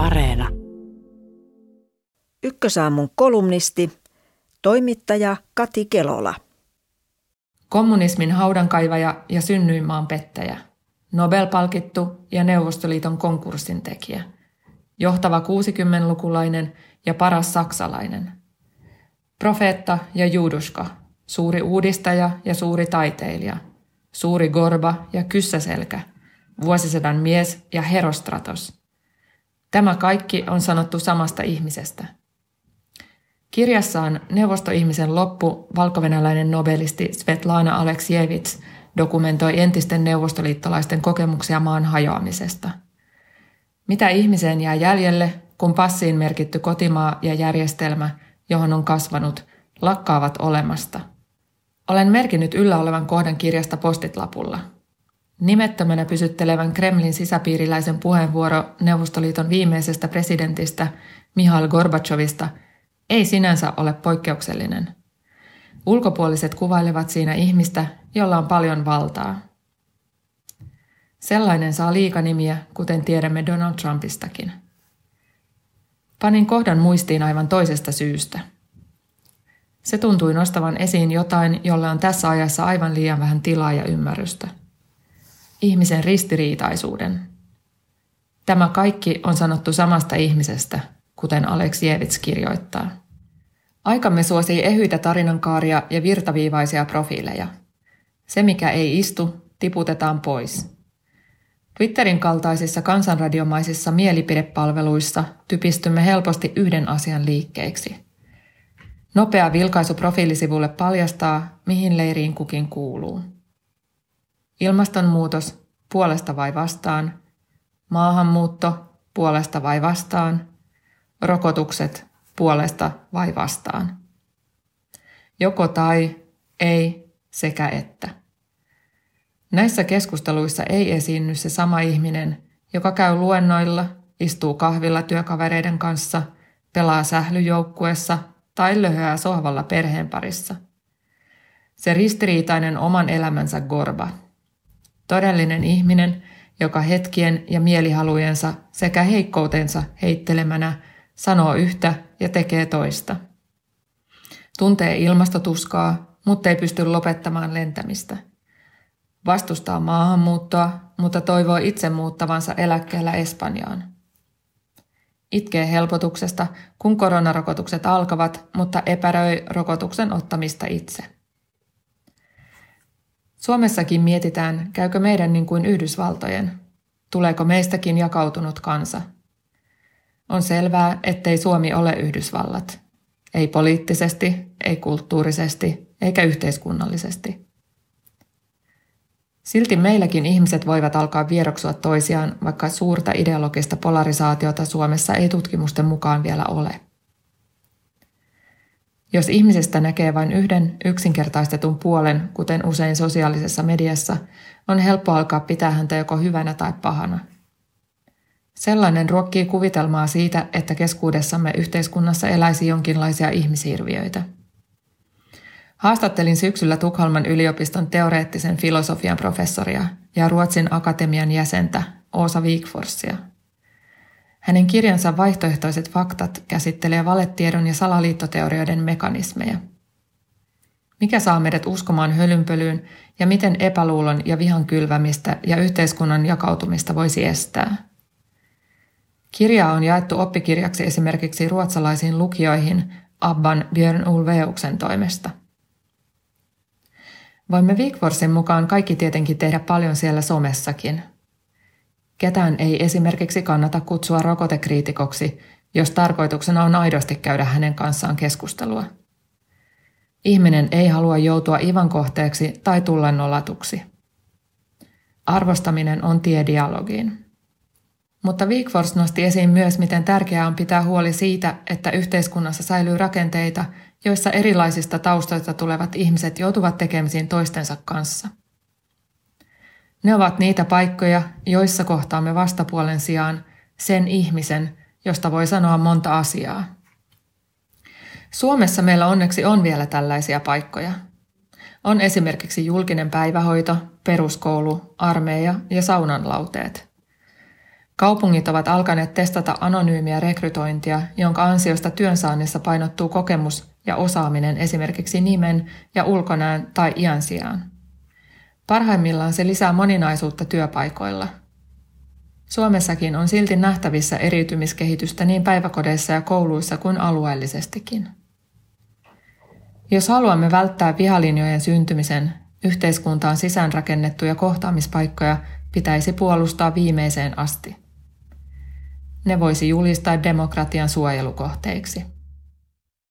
Areena. Ykkösaamun kolumnisti, toimittaja Kati Kelola. Kommunismin haudankaivaja ja synnyinmaan pettäjä. Nobel-palkittu ja Neuvostoliiton konkurssin tekijä. Johtava 60-lukulainen ja paras saksalainen. Profeetta ja juuduska. Suuri uudistaja ja suuri taiteilija. Suuri gorba ja kyssäselkä. Vuosisadan mies ja herostratos – Tämä kaikki on sanottu samasta ihmisestä. Kirjassaan Neuvostoihmisen loppu valkovenäläinen nobelisti Svetlana Aleksievits dokumentoi entisten neuvostoliittolaisten kokemuksia maan hajoamisesta. Mitä ihmiseen jää jäljelle, kun passiin merkitty kotimaa ja järjestelmä, johon on kasvanut, lakkaavat olemasta? Olen merkinnyt yllä olevan kohdan kirjasta postitlapulla – Nimettömänä pysyttelevän Kremlin sisäpiiriläisen puheenvuoro Neuvostoliiton viimeisestä presidentistä Mihail Gorbachevista ei sinänsä ole poikkeuksellinen. Ulkopuoliset kuvailevat siinä ihmistä, jolla on paljon valtaa. Sellainen saa liikanimiä, kuten tiedämme Donald Trumpistakin. Panin kohdan muistiin aivan toisesta syystä. Se tuntui nostavan esiin jotain, jolle on tässä ajassa aivan liian vähän tilaa ja ymmärrystä – ihmisen ristiriitaisuuden. Tämä kaikki on sanottu samasta ihmisestä, kuten Aleksievits kirjoittaa. Aikamme suosii ehyitä tarinankaaria ja virtaviivaisia profiileja. Se, mikä ei istu, tiputetaan pois. Twitterin kaltaisissa kansanradiomaisissa mielipidepalveluissa typistymme helposti yhden asian liikkeiksi. Nopea vilkaisu profiilisivulle paljastaa, mihin leiriin kukin kuuluu. Ilmastonmuutos puolesta vai vastaan, maahanmuutto puolesta vai vastaan, rokotukset puolesta vai vastaan. Joko tai, ei sekä että. Näissä keskusteluissa ei esiinny se sama ihminen, joka käy luennoilla, istuu kahvilla työkavereiden kanssa, pelaa sählyjoukkuessa tai löhöää sohvalla perheen parissa. Se ristiriitainen oman elämänsä gorba – Todellinen ihminen, joka hetkien ja mielihalujensa sekä heikkoutensa heittelemänä sanoo yhtä ja tekee toista. Tuntee ilmastotuskaa, mutta ei pysty lopettamaan lentämistä. Vastustaa maahanmuuttoa, mutta toivoo itse muuttavansa eläkkeellä Espanjaan. Itkee helpotuksesta, kun koronarokotukset alkavat, mutta epäröi rokotuksen ottamista itse. Suomessakin mietitään, käykö meidän niin kuin Yhdysvaltojen. Tuleeko meistäkin jakautunut kansa? On selvää, ettei Suomi ole Yhdysvallat. Ei poliittisesti, ei kulttuurisesti, eikä yhteiskunnallisesti. Silti meilläkin ihmiset voivat alkaa vieroksua toisiaan, vaikka suurta ideologista polarisaatiota Suomessa ei tutkimusten mukaan vielä ole. Jos ihmisestä näkee vain yhden yksinkertaistetun puolen, kuten usein sosiaalisessa mediassa, on helppo alkaa pitää häntä joko hyvänä tai pahana. Sellainen ruokkii kuvitelmaa siitä, että keskuudessamme yhteiskunnassa eläisi jonkinlaisia ihmishirviöitä. Haastattelin syksyllä Tukholman yliopiston teoreettisen filosofian professoria ja Ruotsin akatemian jäsentä Oosa Wigforsia – hänen kirjansa Vaihtoehtoiset faktat käsittelee valetiedon ja salaliittoteorioiden mekanismeja. Mikä saa meidät uskomaan hölynpölyyn ja miten epäluulon ja vihan kylvämistä ja yhteiskunnan jakautumista voisi estää? Kirja on jaettu oppikirjaksi esimerkiksi ruotsalaisiin lukioihin Abban Björn Ulveuksen toimesta. Voimme Wigforsin mukaan kaikki tietenkin tehdä paljon siellä somessakin – Ketään ei esimerkiksi kannata kutsua rokotekriitikoksi, jos tarkoituksena on aidosti käydä hänen kanssaan keskustelua. Ihminen ei halua joutua ivan kohteeksi tai tulla nolatuksi. Arvostaminen on tie dialogiin. Mutta Wigforss nosti esiin myös, miten tärkeää on pitää huoli siitä, että yhteiskunnassa säilyy rakenteita, joissa erilaisista taustoista tulevat ihmiset joutuvat tekemisiin toistensa kanssa – ne ovat niitä paikkoja, joissa kohtaamme vastapuolen sijaan sen ihmisen, josta voi sanoa monta asiaa. Suomessa meillä onneksi on vielä tällaisia paikkoja. On esimerkiksi julkinen päivähoito, peruskoulu, armeija ja saunanlauteet. Kaupungit ovat alkaneet testata anonyymiä rekrytointia, jonka ansiosta työnsaannissa painottuu kokemus ja osaaminen esimerkiksi nimen ja ulkonäön tai iän sijaan. Parhaimmillaan se lisää moninaisuutta työpaikoilla. Suomessakin on silti nähtävissä eriytymiskehitystä niin päiväkodeissa ja kouluissa kuin alueellisestikin. Jos haluamme välttää vihalinjojen syntymisen, yhteiskuntaan sisäänrakennettuja kohtaamispaikkoja pitäisi puolustaa viimeiseen asti. Ne voisi julistaa demokratian suojelukohteiksi.